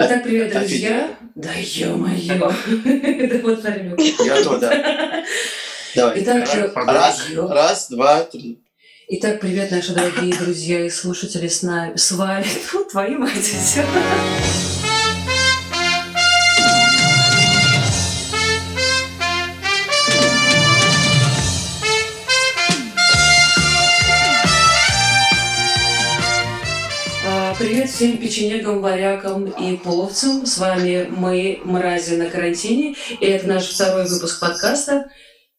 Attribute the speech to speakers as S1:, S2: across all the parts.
S1: Итак, привет, друзья. Да ё-моё. Это вот нормально.
S2: Я то, да. Давай.
S1: Итак,
S2: Раз,
S1: ё-
S2: раз, два, три.
S1: Итак, привет, наши дорогие друзья и слушатели с нами, с вами. Фу, твою мать, всем печенегам, варякам и половцам. С вами мы, мрази на карантине. И это наш второй выпуск подкаста.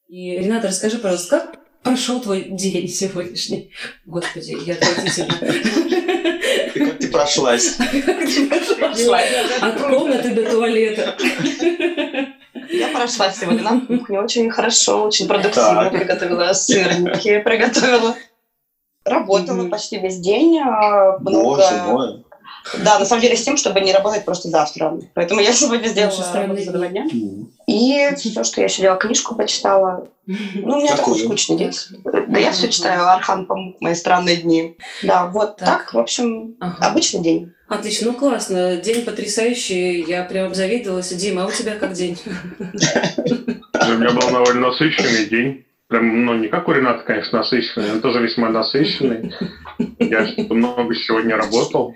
S1: И, Рената, расскажи, пожалуйста, как прошел твой день сегодняшний? Господи, я отвратительно.
S2: Ты как ты прошлась?
S1: От комнаты до туалета.
S3: Я прошла сегодня на кухне очень хорошо, очень продуктивно приготовила сырники, приготовила. Работала
S1: Мгм.
S3: почти весь день. а, Много...
S2: Боже мой.
S3: Да, на самом деле с тем, чтобы не работать просто завтра. Поэтому я сегодня сделала работу за два дня. И все, что я еще делала, книжку почитала. Ну, у меня такой скучный день. Да я все читаю Архан Памук, мои странные дни. Да, вот
S1: Так.
S3: в общем, обычный день.
S1: Отлично, ну классно, день потрясающий, я прям обзавидовалась. Дима, а у тебя как день?
S4: У меня был довольно насыщенный день. Прям, ну, не как у Рената, конечно, насыщенный, но тоже весьма насыщенный. Я много сегодня работал.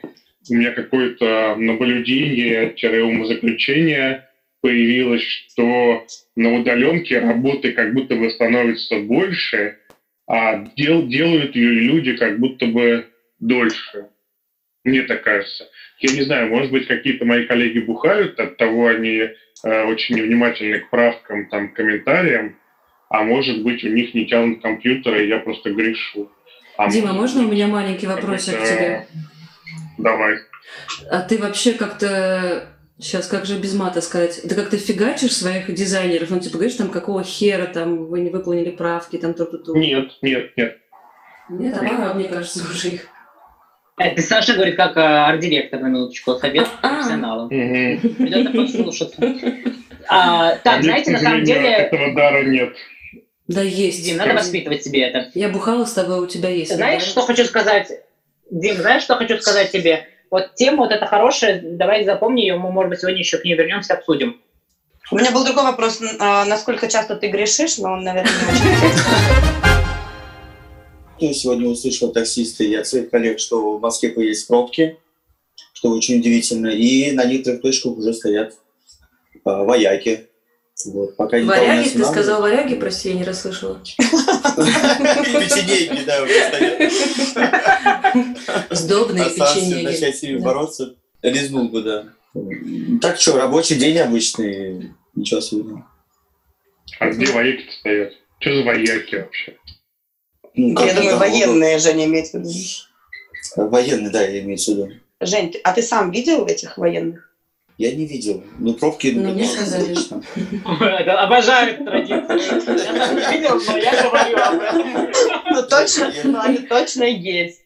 S4: У меня какое-то наблюдение-умозаключение появилось, что на удаленке работы как будто бы становится больше, а дел, делают ее люди как будто бы дольше. Мне так кажется. Я не знаю, может быть, какие-то мои коллеги бухают, от того они э, очень невнимательны к правкам, там, комментариям, а может быть, у них не тянут компьютеры, и я просто грешу. А
S1: Дима, можно у меня маленький вопросик к тебе?
S4: Давай.
S1: А ты вообще как-то... Сейчас, как же без мата сказать? Ты как-то фигачишь своих дизайнеров? Ну, типа, говоришь, там, какого хера там вы не выполнили правки, там, то-то-то.
S4: Нет, нет, нет.
S1: Нет, а мне кажется, уже их.
S5: Это Саша говорит, как э, арт-директор, на минуточку, совет
S1: А.
S5: профессионалам.
S4: Мгм.
S5: Придется послушаться. А,
S4: А
S5: Так, знаете, на самом деле,
S4: Этого дара нет.
S1: Да есть.
S5: Дим, надо воспитывать себе это.
S1: Я бухала с тобой, у тебя есть.
S5: Знаешь,
S1: да?
S5: что хочу сказать? Дим, знаешь, что хочу сказать тебе? Вот тема вот эта хорошая, давай запомни ее, мы, может быть, сегодня еще к ней вернемся, обсудим.
S3: У меня был другой вопрос, а, насколько часто ты грешишь, но он, наверное, не очень интересный.
S2: Я сегодня услышал от таксиста и от своих коллег, что в Москве появились пробки, что очень удивительно. И на некоторых точках уже стоят а, вояки. Вот, пока не
S1: Варяги? Ты сказал варяги? Прости, я не расслышала.
S2: Печенеги, да, уже стоят.
S1: Сдобные печенье.
S2: начать с ними бороться. Резнул бы, да. Так что, рабочий день обычный, ничего особенного.
S4: А где вояки стоят? Что за вояки вообще?
S2: Ну,
S3: Я думаю, военные, Женя, имеет в виду.
S2: Военный, да, я имею в виду.
S3: Жень, а ты сам видел этих военных?
S2: Я не видел. Ну, пробки...
S1: Ну, мне сказали,
S2: точно.
S5: Обожаю эту традицию. Я там не видел, но я говорю об этом.
S3: Ну, точно, ну, они точно есть.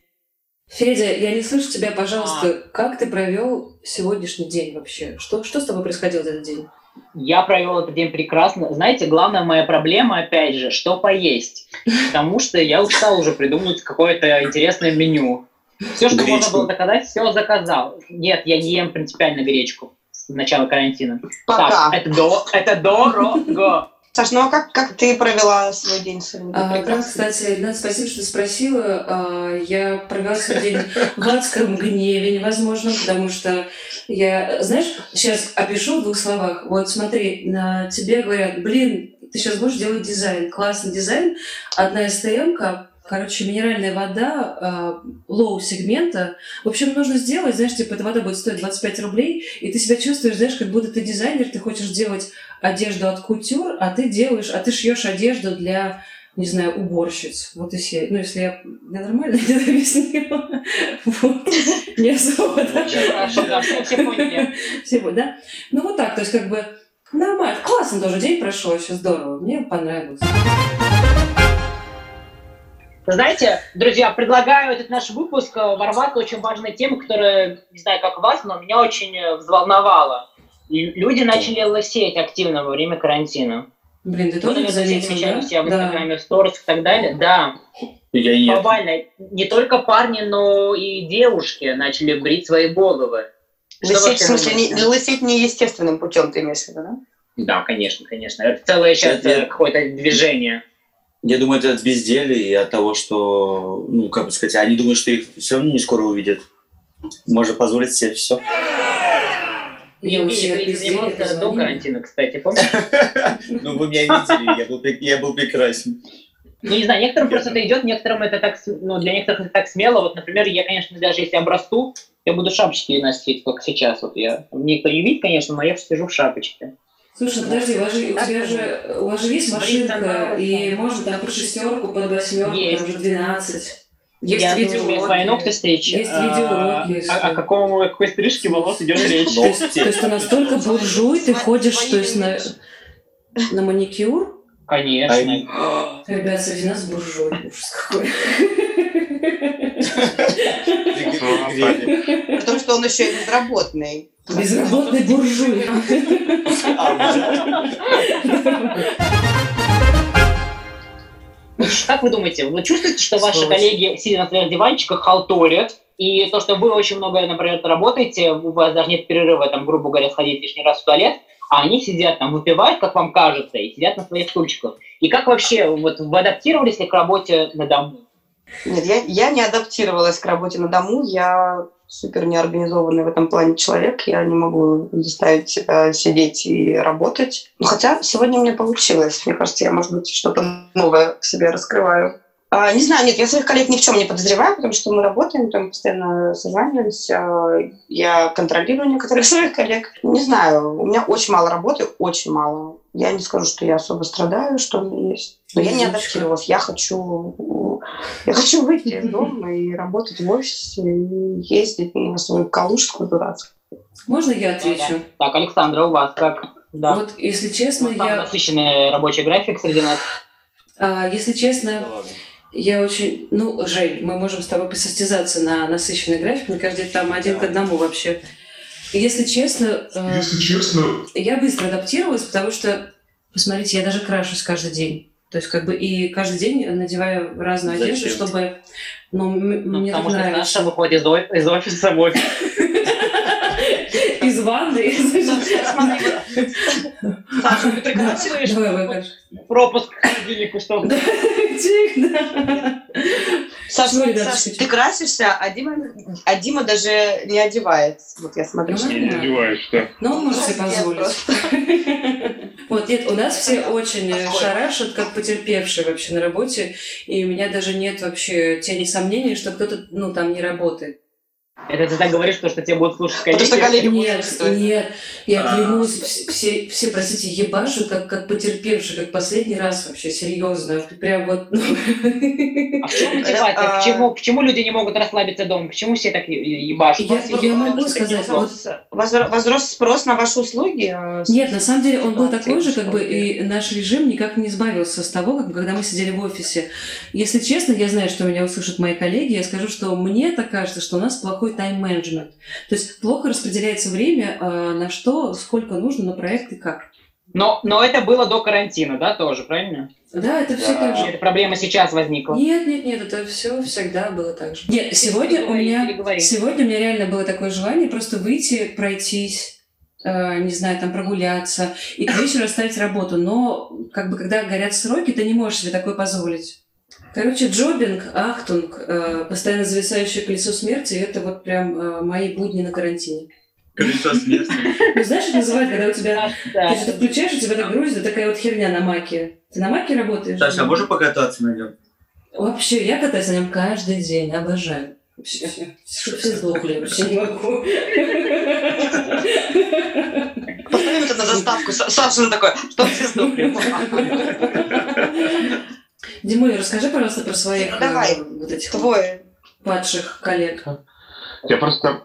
S1: Федя, я не слышу тебя, пожалуйста. Как ты провел сегодняшний день вообще? Что, что с тобой происходило в этот день?
S5: Я провел этот день прекрасно. Знаете, главная моя проблема, опять же, что поесть. Потому что я устал уже придумывать какое-то интересное меню. Все, что можно
S2: Гречку.
S5: было заказать, все заказал. Нет, я не ем принципиально гречку с начала карантина.
S3: Пока.
S5: Так, это, до, это дорого.
S3: Саш, ну а как, как ты провела свой день сегодня?
S1: А, да, кстати, Ренат, спасибо, что спросила. А, я провела свой день в адском гневе невозможно, потому что я, знаешь, сейчас опишу в двух словах. Вот смотри, на тебе говорят, блин, ты сейчас будешь делать дизайн, классный дизайн, одна СТМ-ка, короче, минеральная вода а, лоу-сегмента. В общем, нужно сделать, знаешь, типа, эта вода будет стоить 25 рублей, и ты себя чувствуешь, знаешь, как будто ты дизайнер, ты хочешь делать одежду от кутюр, а ты делаешь, а ты шьешь одежду для, не знаю, уборщиц. Вот и все. Ну, если я, я нормально это объяснила. Вот. Не особо, да.
S5: Все, все
S1: да? Ну, вот так, то есть, как бы, нормально. Классно тоже день прошел, вообще здорово. Мне понравилось.
S5: Знаете, друзья, предлагаю этот наш выпуск э, ворваться очень важной тему, которая, не знаю, как вас, но меня очень э, взволновала. Люди начали лысеть активно во время карантина.
S1: Блин, ты тоже заметил,
S5: у себя в
S1: да?
S5: Инстаграме, в сторис и так далее. Да,
S2: Я нет.
S5: глобально. Не только парни, но и девушки начали брить свои головы.
S3: Лысеть, в смысле, не, лысеть неестественным путем, ты имеешь в виду, да?
S5: Да, конечно, конечно. Это целое сейчас э, какое-то движение.
S2: Я думаю, это от безделия и от того, что, ну, как бы сказать, они думают, что их все равно не скоро увидят. Можно позволить себе все.
S1: Я у себя
S5: Евгений, ты
S1: везде
S5: занимался до карантина, кстати, помнишь?
S2: Ну, вы меня видели, я был, прекрасен.
S5: Ну, не знаю, некоторым просто это идет, некоторым это так, ну, для некоторых это так смело. Вот, например, я, конечно, даже если обрасту, я буду шапочки носить, как сейчас. Вот я, мне никто не видит, конечно, но я сижу в шапочке.
S1: Слушай, подожди, у вас же, у тебя же, у вас же есть машинка, и можно там под шестерку, под восьмерку,
S5: Есть.
S1: там уже 12. Есть
S5: я
S1: видео.
S5: думаю, свои ногти стричь.
S1: Есть
S5: А,
S1: видеоуроки, если-
S5: О, о каком, о какой стрижке волос идет речь?
S1: То есть, то есть ты настолько буржуй, ты ходишь, то есть на, на маникюр?
S5: Конечно.
S2: А
S1: Ребят, среди нас буржуй. Ужас какой.
S3: Потому что он еще и безработный.
S1: Безработный буржуй.
S2: А?
S5: Как вы думаете, вы чувствуете, что ваши
S2: Сволочь.
S5: коллеги, сидя на своих диванчиках, халтурят? И то, что вы очень много, например, работаете, у вас даже нет перерыва, там, грубо говоря, сходить лишний раз в туалет, а они сидят там, выпивают, как вам кажется, и сидят на своих стульчиках. И как вообще, вот вы адаптировались ли к работе на дому?
S3: Нет, я, я не адаптировалась к работе на дому, я супер неорганизованный в этом плане человек, я не могу заставить себя сидеть и работать. Ну, хотя сегодня мне получилось, мне кажется, я, может быть, что-то новое в себе раскрываю. А, не знаю, нет, я своих коллег ни в чем не подозреваю, потому что мы работаем, там постоянно созваниваемся, я контролирую некоторых своих коллег. Не знаю, у меня очень мало работы, очень мало. Я не скажу, что я особо страдаю, что у меня есть. Но я не адаптировалась. Я хочу, я хочу выйти из дома и работать в офисе, и ездить на свою калужскую дурацкую.
S1: Можно я отвечу?
S5: Так, Александра, у вас как? Да.
S1: Вот, если честно,
S5: У нас самый
S1: я,
S5: насыщенный рабочий график среди нас.
S1: а, если честно, я очень, ну, Жень, мы можем с тобой посостязаться на насыщенный график, мне кажется, там один к одному вообще. Если честно, э,
S6: Если честно,
S1: я быстро адаптировалась, потому что, посмотрите, я даже крашусь каждый день. То есть, как бы, и каждый день надеваю разную
S2: Зачем?
S1: одежду, чтобы, ну,
S5: Ну,
S1: мне
S5: потому что
S1: нравится.
S5: Саша выходит из, офиса в офис.
S1: Из ванны.
S5: Саша, ты
S1: давай,
S5: пропуск к холодильнику, чтобы...
S1: Да.
S3: Саша,
S1: Смотри, да,
S3: Саш,
S1: чуть-чуть.
S3: ты красишься, а Дима, а Дима даже не одевает. Вот я смотрю.
S1: Ну,
S4: не одеваюсь, да.
S1: Но он может себе позволить.
S3: просто.
S1: Вот, нет, у нас все очень шарашат, как потерпевшие вообще на работе, и у меня даже нет вообще тени сомнений, что кто-то, ну, там не работает.
S5: Это ты так говоришь, потому что тебя будут слушать
S3: Потому что коллеги будут
S1: Нет,
S3: чувствовать.
S1: нет, я
S2: А.
S1: клянусь, вс- все, все, простите, ебашут, как, как потерпевшие, как последний раз вообще, серьезно, прям вот, ну,
S5: А в чем мотивация?
S3: А-
S5: Почему, почему люди не могут расслабиться дома? Почему все так ебашут?
S1: Я- я могу сказать, вот
S3: Возро- Возрос спрос на ваши услуги? с-
S1: Нет, на самом деле он был такой же, как бы,
S3: что
S1: и наш режим никак не избавился с того, как, когда мы сидели в офисе. Если честно, я знаю, что меня услышат мои коллеги, я скажу, что мне так кажется, что у нас плохой тайм-менеджмент. То есть плохо распределяется время, э, на что, сколько нужно, на проект и как.
S5: Но, но это было до карантина, да, тоже, правильно?
S1: Да, это все
S2: Да.
S1: так же.
S5: эта проблема сейчас возникла?
S1: Нет, нет, нет, это все всегда было так же. Нет, сегодня у меня, сегодня у меня реально было такое желание просто выйти, пройтись, э, не знаю, там прогуляться и к вечеру оставить работу. Но как бы когда горят сроки, ты не можешь себе такое позволить. Короче, джобинг, ахтунг, э, постоянно зависающее колесо смерти, это вот прям э, мои будни на карантине.
S2: Колесо смерти.
S1: Ну, знаешь, как называют, когда у тебя... Ты что-то включаешь, у тебя так грузит, такая вот херня на маке. Ты на маке работаешь?
S2: Саша, а можно покататься на нем?
S1: Вообще, я катаюсь на нем каждый день, обожаю. Чтоб все сдохли, вообще не могу.
S3: Поставим это на заставку. Са- Саша такой, что все сдохли.
S1: Димуль, расскажи, пожалуйста, про своих
S3: Ну, давай.
S1: э, вот этих
S3: Твой.
S1: падших коллег.
S4: Я просто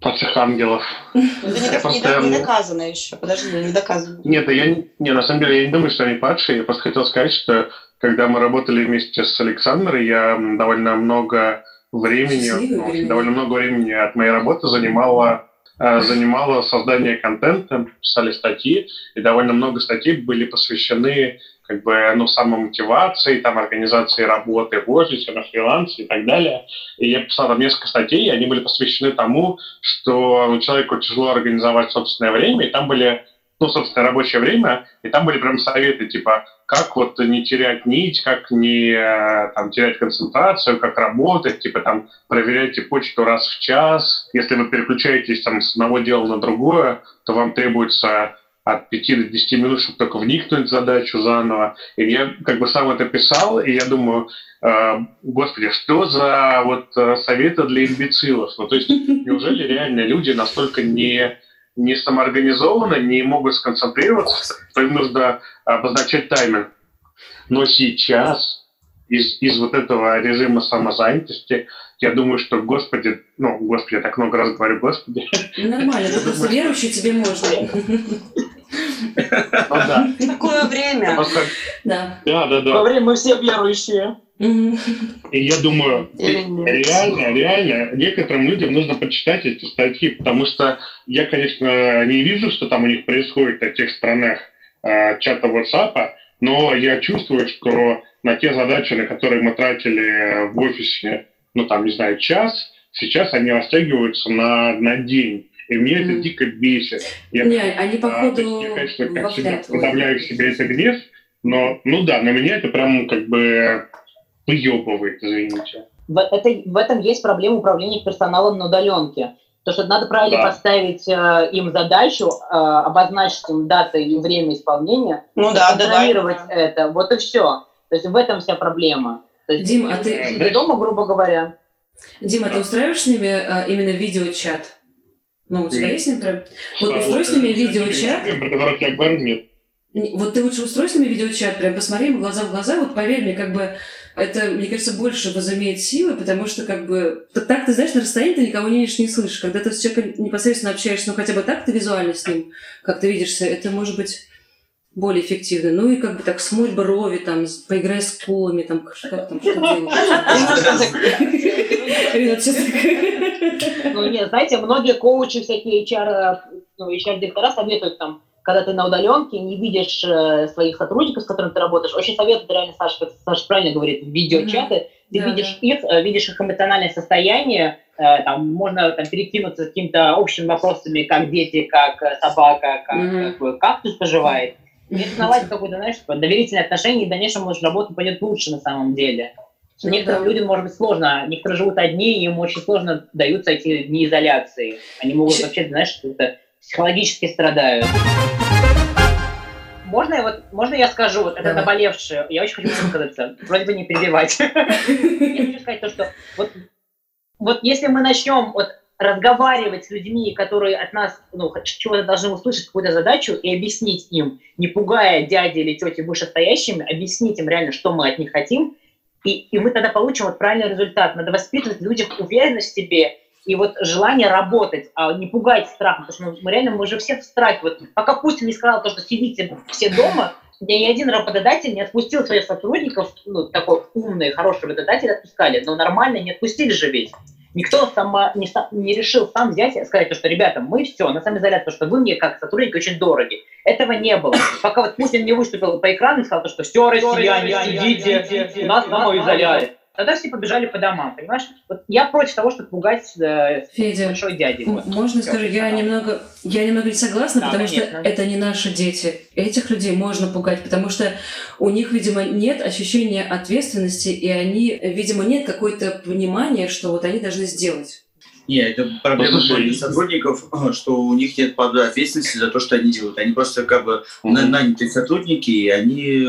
S4: пацах ангелов.
S3: Это не,
S4: Я
S3: не доказано еще. Подожди, не доказано.
S4: Нет, я не, не, на самом деле я не думаю, что они падшие. Я просто хотел сказать, что когда мы работали вместе с Александрой, я довольно много времени, ну, довольно много времени от моей работы занимала э, занимала создание контента, писали статьи, и довольно много статей были посвящены как бы, ну, самомотивации, там, организации работы в офисе, на фрилансе и так далее. И я писал там несколько статей, и они были посвящены тому, что человеку тяжело организовать собственное время, и там были ну, собственно, рабочее время, и там были прям советы, типа, как вот не терять нить, как не э, там, терять концентрацию, как работать, типа, там, проверяйте почту раз в час. Если вы переключаетесь там с одного дела на другое, то вам требуется от 5 до 10 минут, чтобы только вникнуть в задачу заново. И я как бы сам это писал, и я думаю, э, господи, что за вот э, советы для имбецилов? Ну, то есть, неужели реально люди настолько не не самоорганизованы, не могут сконцентрироваться, то им нужно обозначать тайминг. Но сейчас из, из вот этого режима самозанятости, я думаю, что, господи, ну, господи, я так много раз говорю, господи.
S1: Нормально, ты просто верующий, тебе можно.
S4: Ну да.
S3: Такое время.
S1: Да.
S4: Да, да, да.
S5: Во время мы все верующие.
S4: И я думаю, реально, реально, некоторым людям нужно почитать эти статьи, потому что я, конечно, не вижу, что там у них происходит в тех странах э, чата WhatsApp, но я чувствую, что на те задачи, на которые мы тратили в офисе, ну там, не знаю, час, сейчас они растягиваются на, на день. И мне это
S1: Мгм.
S4: дико бесит. Я,
S1: Не, они,
S4: а,
S1: походу,
S4: я, конечно, как всегда подавляю себе этот гнев, но, ну да, на меня это прям как бы выебывает, извините.
S5: В, это, в этом есть проблема управления персоналом на удаленке. То, что надо правильно
S4: Да.
S5: поставить э, им задачу, э, обозначить им даты и время исполнения,
S3: Ну да, да, да.
S5: контролировать это. Вот и все. То есть в этом вся проблема. То есть
S1: Дим, а ты-
S5: сидя дома, грубо говоря.
S1: Дима, ты устраиваешь с ними а, именно видеочат? Ну, у тебя есть, например? Вот устрой с ними видеочат.
S4: Нет.
S1: Не, Вот ты лучше устрой с ними видеочат, прям посмотри им глаза в глаза, вот поверь мне, как бы это, мне кажется, больше возымеет силы, потому что, как бы, так ты, знаешь, на расстоянии ты никого не видишь, не слышишь. Когда ты с человеком непосредственно общаешься, ну, хотя бы так ты визуально с ним, как ты видишься, это может быть более эффективно. Ну, и как бы так смой брови, там, поиграй с колами, там, как там, что так-
S5: Ну, нет, знаете, многие коучи, всякие HR, ну, HR-директора советуют там, когда ты на удаленке, не видишь э, своих сотрудников, с которыми ты работаешь, очень советуют реально, Саша, Саша правильно говорит, видеочаты, ты
S1: Да,
S5: видишь их, э, видишь их эмоциональное состояние, э, там можно там, перекинуться какими-то общими вопросами, как дети, как собака, как какой кактус поживает. Наладит какое-то, знаешь, такое доверительное отношение, и в дальнейшем, может, работа пойдет лучше на самом деле.
S1: Ну
S5: Некоторым людям может быть сложно, некоторые живут одни, и им очень сложно даются эти дни изоляции. Они могут вообще, знаешь, как-то психологически страдают. Можно я, вот, можно я скажу, вот это наболевшее, я очень хочу высказаться, вроде бы не перебивать. Я хочу сказать то, что вот, вот если мы начнем вот разговаривать с людьми, которые от нас ну, чего-то должны услышать, какую-то задачу, и объяснить им, не пугая дяди или тети вышестоящими, объяснить им реально, что мы от них хотим, и, и мы тогда получим вот правильный результат. Надо воспитывать в людях уверенность в себе и вот желание работать, а не пугать страхом, потому что мы, реально, мы же все в страхе. Вот пока Путин не сказал то, что сидите все дома, ни один работодатель не отпустил своих сотрудников, ну, такой умный, хороший работодатель отпускали, но нормально не отпустили же ведь. Никто сама, не, не решил сам взять и сказать, что, ребята, мы все, на самоизоляции, потому что вы мне как сотрудники очень дороги. Этого не было. Пока вот Путин не выступил по экрану и сказал, что все, россияне, сидите, нас самоизоляция. Тогда все побежали по домам, понимаешь? Вот я против того, чтобы пугать э,
S1: Федя,
S5: большой дяди. Вот.
S1: Можно скажу, я немного, я немного не согласна,
S5: Да,
S1: потому
S5: конечно.
S1: что это не наши дети. Этих людей можно пугать, потому что у них, видимо, нет ощущения ответственности, и они, видимо, нет какой-то понимания, что вот они должны сделать.
S2: Не, это проблема
S4: Ну,
S2: сотрудников, что у них нет под- ответственности за то, что они делают. Они просто как бы на- нанятые сотрудники, и они,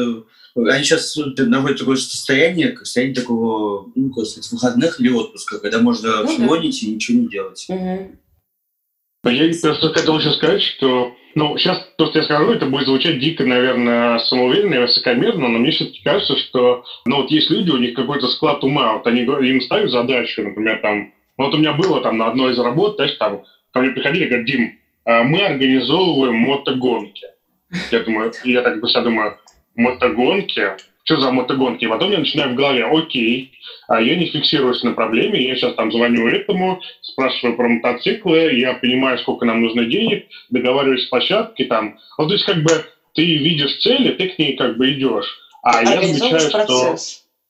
S2: они сейчас находятся в такое состояние, как состояние такого, ну, как сказать, выходных или отпуска, когда можно
S1: Ну да.
S2: филонить и ничего не делать.
S4: Но я просто хотел еще сказать, что ну, сейчас то, что я скажу, это будет звучать дико, наверное, самоуверенно и высокомерно, но мне все-таки кажется, что ну, вот есть люди, у них какой-то склад ума, вот они им ставят задачу, например, там, вот у меня было там на одной из работ, знаешь, там, ко мне приходили и говорят, Дим, а мы организовываем мотогонки. Я думаю, я так бы себя думаю, мотогонки, что за мотогонки? И потом я начинаю в голове, окей, а я не фиксируюсь на проблеме, я сейчас там звоню этому, спрашиваю про мотоциклы, я понимаю, сколько нам нужно денег, договариваюсь с площадкой там. Ну, то есть как бы ты видишь цели, ты к ней как бы идешь. А я замечаю, что...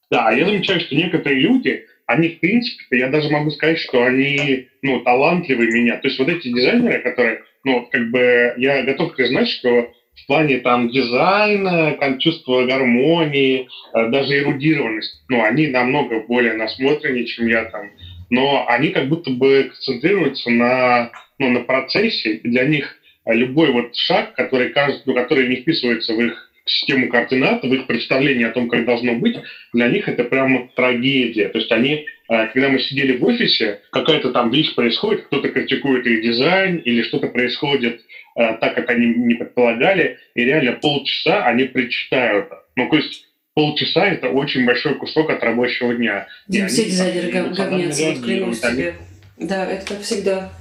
S4: Да, я замечаю, что некоторые люди, они, в принципе, я даже могу сказать, что они, ну, талантливые меня. То есть вот эти дизайнеры, которые, ну, как бы, я готов признать, что в плане там дизайна, там, чувства гармонии, э, даже эрудированность, ну, они намного более насмотреннее, чем я там. Но они как будто бы концентрируются на, ну, на процессе, и для них любой вот шаг, который, кажется, ну, который не вписывается в их систему координат, в их представлении о том, как должно быть, для них это прямо трагедия. То есть они, э, когда мы сидели в офисе, какая-то там вещь происходит, кто-то критикует их дизайн или что-то происходит э, так, как они не предполагали, и реально полчаса они прочитают. Ну, то есть полчаса – это очень большой кусок от рабочего дня.
S1: Да, все дизайнеры говнятся, вот клянусь тебе. Да, это всегда.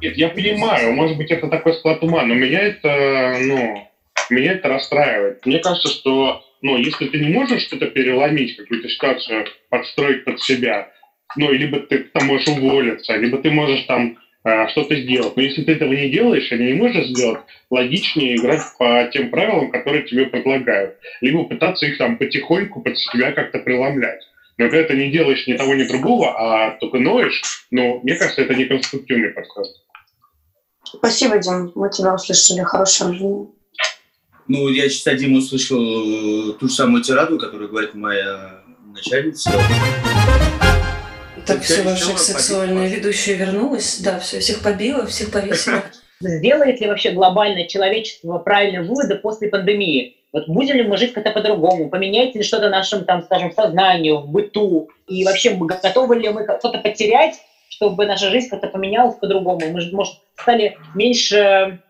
S4: Нет, я понимаю, может быть, это такой склад ума, но меня это, ну, меня это расстраивает. Мне кажется, что, ну, если ты не можешь что-то переломить, какую-то ситуацию подстроить под себя, ну, либо ты там можешь уволиться, либо ты можешь там э, что-то сделать. Но если ты этого не делаешь или не можешь сделать, логичнее играть по тем правилам, которые тебе предлагают. Либо пытаться их там потихоньку под себя как-то преломлять. Но когда ты не делаешь ни того, ни другого, а только ноешь, ну, мне кажется, это не конструктивный подход.
S3: Спасибо, Дим. Мы тебя услышали. Хорошего мнения.
S2: Ну, я сейчас Дима услышал э, ту же самую тираду, которую говорит моя начальница.
S1: Так, все, ваша сексуальная ведущая вернулась. Да, все, всех побила, всех повесила.
S5: Сделает ли вообще глобальное человечество правильные выводы после пандемии? Вот будем ли мы жить как-то по-другому? Поменяется ли что-то нашим, там, скажем, сознанию, в быту? И вообще, готовы ли мы что-то потерять, чтобы наша жизнь как-то поменялась по-другому? Мы, может, стали меньше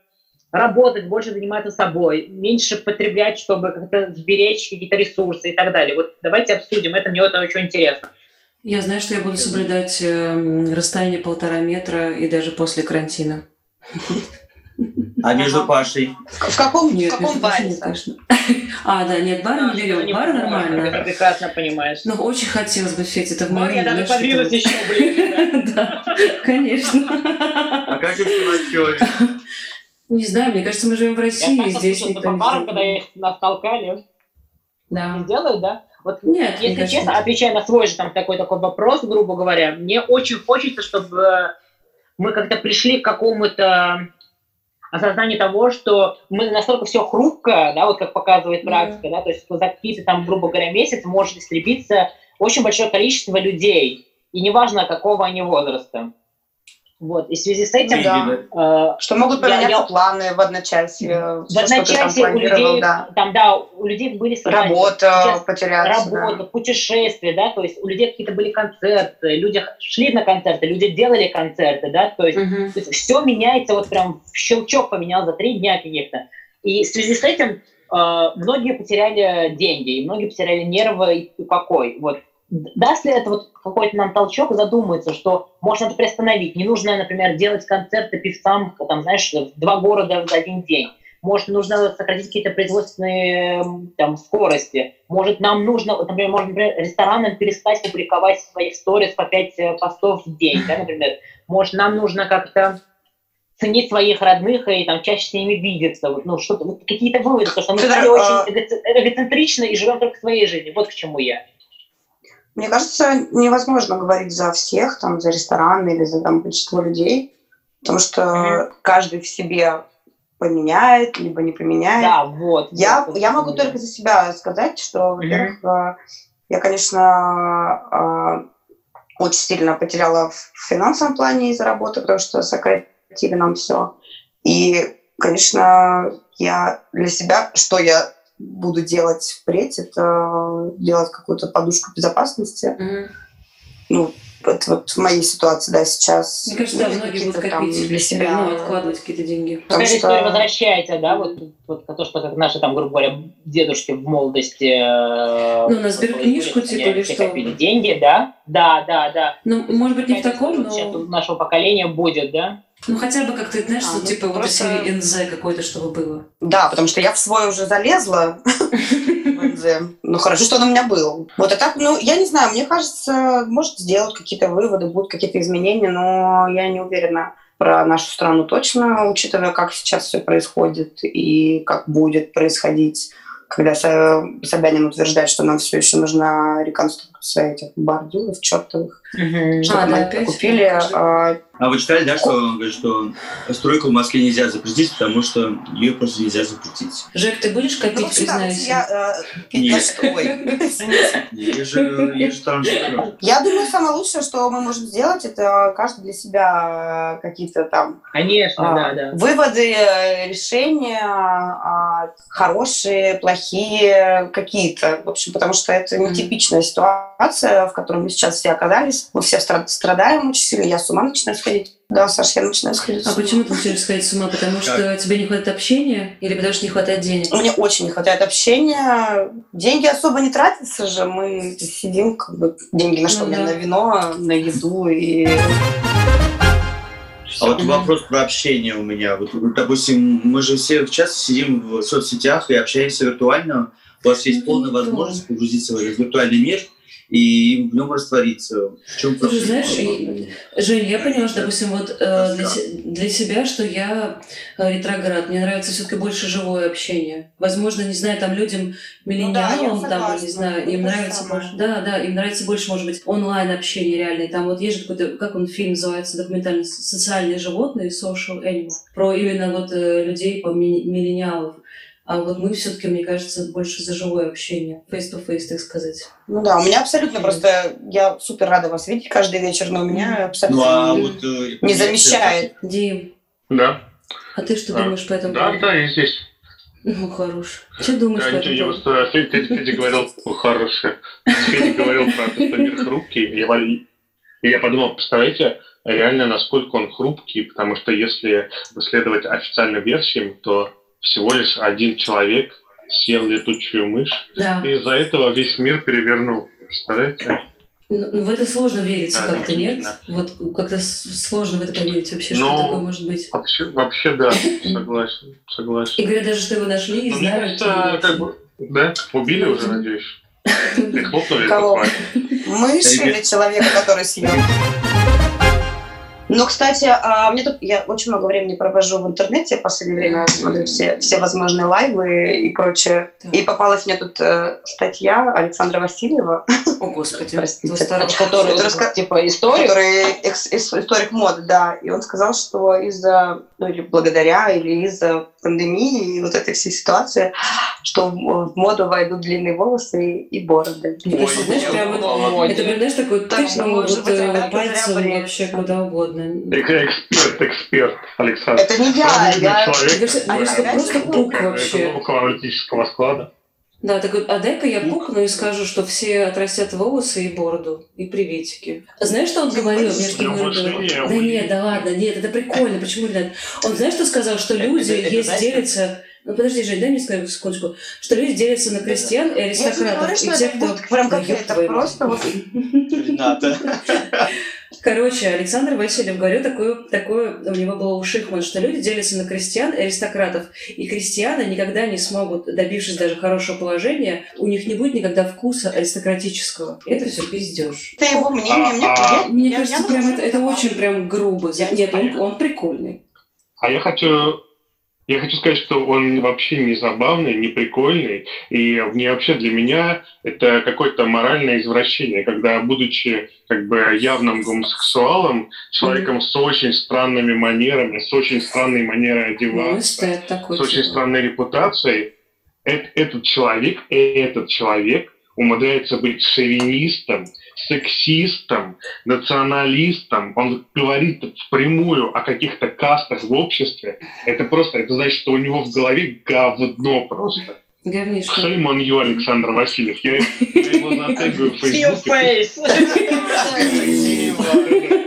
S5: работать, больше заниматься собой, меньше потреблять, чтобы как-то сберечь какие-то ресурсы и так далее. Вот давайте обсудим, это мне это очень интересно.
S1: Я знаю, что я буду соблюдать э, расстояние полтора метра и даже после карантина.
S2: А между Пашей?
S3: В каком,
S1: нет,
S3: в каком
S1: баре? Нет, конечно. А, да, нет, бара не берем. Бар нормально.
S5: Ты прекрасно понимаешь.
S1: Ну, очень хотелось бы, Федя, это в моем...
S5: Я даже подвинулась еще, блин.
S1: Да, конечно.
S2: А как человек?
S1: Не знаю, мне кажется, мы живем в России,
S5: я
S1: здесь
S5: слышала, никто по парам, когда их нас толкали,
S1: да.
S5: не делают, да? Вот,
S1: Нет,
S5: если
S1: честно,
S5: честно, отвечая на свой же там такой такой вопрос, грубо говоря, мне очень хочется, чтобы мы как-то пришли к какому-то осознанию того, что мы настолько все хрупко, да, вот как показывает практика, mm-hmm. да, то есть за какие-то там, грубо говоря, месяц может истребиться очень большое количество людей, и неважно, какого они возраста. Вот, и в связи с этим...
S3: Да. Э, что могут поменяться я, планы в одночасье.
S5: В одночасье у людей, да. Там, да, у людей были...
S3: Работа потеряться.
S5: Работа, да. путешествия, да, то есть у людей какие-то были концерты, люди шли на концерты, люди делали концерты, да, то есть, угу. то есть все меняется, вот прям в щелчок поменял за три дня каких-то. И в связи с этим э, многие потеряли деньги, и многие потеряли нервы и покой. Вот даст ли это вот какой-то нам толчок задуматься, что можно это приостановить? Не нужно, например, делать концерты певцам, там, знаешь, в два города в один день. Может, нужно сократить какие-то производственные там, скорости. Может, нам нужно, например, может, например, ресторанам перестать публиковать свои сторис по 5 э, постов в день, да, например. Может, нам нужно как-то ценить своих родных и там чаще с ними видеться. Вот, ну, что-то, вот, какие-то выводы, потому что мы стали очень эгоцентричны и живем только своей жизнью. Вот к чему я.
S3: Мне кажется, невозможно говорить за всех, там, за рестораны или за там, большинство людей, потому что mm-hmm. каждый в себе поменяет, либо не поменяет.
S5: Да, вот.
S3: Я,
S5: вот,
S3: я могу только за себя сказать, что, во-первых, mm-hmm. я, конечно, э, очень сильно потеряла в финансовом плане из-за работы, потому что сократили нам все. И, конечно, я для себя, что я буду делать впредь, это делать какую-то подушку безопасности. Mm-hmm. Ну, это вот в моей ситуации, да, сейчас.
S1: Мне кажется, да, многие будут копить для себя, ну, откладывать какие-то деньги.
S5: Какая что... история возвращается, да, вот, вот то, что как наши там, грубо говоря, дедушки в молодости...
S1: Э, ну, на сберкнижку, типа, или что?
S5: Копили деньги, да, да, да, да.
S1: Ну, может быть, не в таком, но...
S5: Нашего поколения будет, да?
S1: Ну, хотя бы как-то, знаешь,
S3: А,
S1: что
S3: ну,
S1: типа вот
S3: просто-
S1: если НЗ какой-то, чтобы было.
S3: Да, потому что я в свой уже залезла. Ну, хорошо, что он у меня был. Вот, а так, ну, я не знаю, мне кажется, может сделать какие-то выводы, будут какие-то изменения, но я не уверена про нашу страну точно, учитывая, как сейчас все происходит и как будет происходить, когда Собянин утверждает, что нам все еще нужна реконструкция этих бордюров чертовых, чтобы
S1: А,
S3: мы
S1: да,
S3: купили. А,
S2: А вы читали, да, что он говорит, что стройку в Москве нельзя запретить, потому что ее просто нельзя запретить.
S1: Жек, ты будешь
S3: Ну,
S1: копить,
S3: вот
S1: признайся?
S3: я, э,
S2: Нет.
S3: я
S2: же.
S3: Я думаю, самое лучшее, что мы можем сделать, это каждый для себя э, какие-то там
S5: Конечно,
S3: а,
S5: да, да.
S3: выводы, э, решения, а, хорошие, плохие какие-то. В общем, потому что это нетипичная ситуация, в которой мы сейчас все оказались. Мы все стра- страдаем очень сильно. Я с ума начинаю сходить. Да, Саш, я начинаю сходить с
S1: А
S3: ума.
S1: почему ты начинаешь сходить с ума? Потому что тебе не хватает общения или потому что не хватает денег?
S3: Мне очень не хватает общения. Деньги особо не тратятся же. Мы сидим, как бы, деньги на что?
S1: Ну да.
S3: на вино, на еду и...
S2: А вот вопрос про общение у меня. Вот, допустим, мы же все часто сидим в соцсетях и общаемся виртуально. У вас есть
S1: Ну,
S2: полная возможность погрузиться в этот виртуальный мир и в нем раствориться. В чем
S1: Слушай, знаешь, и- Жень, я поняла, что, допустим, вот э, для, для себя, что я э, ретроград, мне нравится все-таки больше живое общение. Возможно, не знаю, там людям, миллениалам,
S3: Ну я
S1: там, не знаю, им
S3: Это
S1: нравится
S3: самое.
S1: больше, да, да, им нравится больше, может быть, онлайн общение реальное. Там вот есть же какой-то, как он фильм называется, документальный «С- «Социальные животные», social animal, про именно вот э, людей, по ми- миллениалов. А вот мы все-таки, мне кажется, больше за живое общение, face-to-face, так сказать.
S3: Ну да, у меня абсолютно просто... Я супер рада вас видеть каждый вечер, но у меня
S2: Ну,
S3: абсолютно
S2: а
S3: не-
S2: вот, э,
S3: не замещает.
S1: Дим,
S4: Да,
S1: а ты что
S4: Да.
S1: думаешь по этому
S4: да,
S1: поводу?
S4: да, я здесь.
S1: Ну, хорош. Что думаешь
S4: Да,
S1: по
S4: ничего,
S1: этому
S4: я просто Федя, Федя говорил, «О, хороший. Федя говорил про то, что мир хрупкий. Я, и я подумал, представляете, реально, насколько он хрупкий, потому что если следовать официальным версиям, то всего лишь один человек съел летучую мышь,
S1: Да.
S4: и из-за этого весь мир перевернул. Представляете?
S1: Ну, ну, в это сложно верить
S4: Да,
S1: как-то, нет?
S4: да.
S1: Вот как-то сложно в это поверить вообще,
S4: Ну,
S1: что такое может быть.
S4: Вообще, вообще да, согласен, согласен.
S1: И говорят даже, что его нашли и
S4: мне
S1: знают.
S4: кажется, как бы, да, убили уже, надеюсь. И хлопнули
S3: Кого? Мышь или человека, который съел? Ну, кстати, а, мне тут я очень много времени провожу в интернете в последнее время, смотрю все, все возможные лайвы и прочее.
S1: Так.
S3: И попалась мне тут э, статья Александра Васильева,
S1: О, Господи.
S3: Простите.
S5: Который,
S3: раска-
S5: типа, историю.
S3: который историк моды, да. И он сказал, что из-за, ну или благодаря, или из-за пандемии и вот этой всей ситуации, что в моду войдут длинные волосы и, и бороды.
S1: Мне кажется, знаешь, прям вот Это, прям, знаешь, такой
S3: может
S1: вот,
S3: быть,
S1: э, пальцем вообще куда угодно.
S4: Эксперт, эксперт, Александр.
S3: Это не я, я...
S4: человек.
S1: Мне кажется,
S3: Опять
S1: просто пук
S4: Это
S1: вообще.
S4: около аналитического склада.
S1: Да, так вот, а дай-ка я пукну и скажу, что все отрастят волосы и бороду, и приветики. А Знаешь, что он говорил? Мне что не говорил?
S4: не,
S1: Да нет, да ладно, нет, это прикольно, почему нет? Он знаешь, что сказал? Что люди
S5: это,
S1: есть делятся... Ну подожди, Жень, дай мне сказать секундочку. Что люди делятся на крестьян и
S3: Я тебе говорю,
S1: аристократов.
S3: что
S1: И те,
S3: это
S1: кто...
S3: будет как
S1: ёб
S3: это, просто вот...
S2: Рената.
S1: Короче, Александр Васильев говорил такое, такое, у него было у Шихман, что люди делятся на крестьян и аристократов. И крестьяне никогда не смогут, добившись даже хорошего положения, у них не будет никогда вкуса аристократического. Это все пиздеж.
S3: Это его мнение, мне...
S4: А,
S1: Мне
S3: я-
S1: кажется,
S3: я
S1: прям это, это очень прям грубо.
S3: Я не
S1: Нет, он, он прикольный.
S4: А я хочу, я хочу сказать, что он вообще не забавный, не прикольный. И мне вообще для меня это какое-то моральное извращение, когда, будучи как бы явным гомосексуалом, человеком с очень странными манерами, с очень странной манерой одеваться,
S1: такой.
S4: с очень странной репутацией, эт- этот человек, этот человек умудряется быть шовинистом, сексистом, националистом. Он говорит впрямую о каких-то кастах в обществе. Это просто, это значит, что у него в голове говно просто.
S1: Говнишко.
S4: Shame on you, Александр Васильев. Я, я его затегаю в Фейсбуке.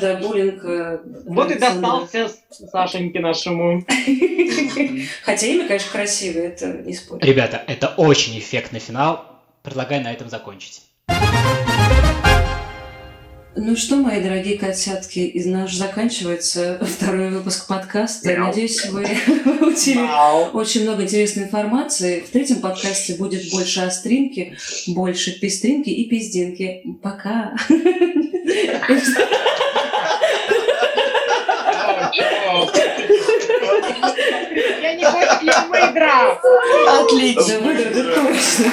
S1: да, буллинг. э,
S5: Вот и достался Сашеньке нашему.
S1: Хотя имя, конечно, красивое, это не спорю.
S6: Ребята, это очень эффектный финал. Предлагаю на этом закончить.
S1: Ну что, мои дорогие котятки, из наш заканчивается второй выпуск подкаста.
S4: Мяу.
S1: Надеюсь, вы получили очень много интересной информации. В третьем подкасте будет больше остринки, больше пестринки и пиздинки. Пока.
S5: Я не хочу, я выиграл!
S3: Отлично.
S1: Да точно.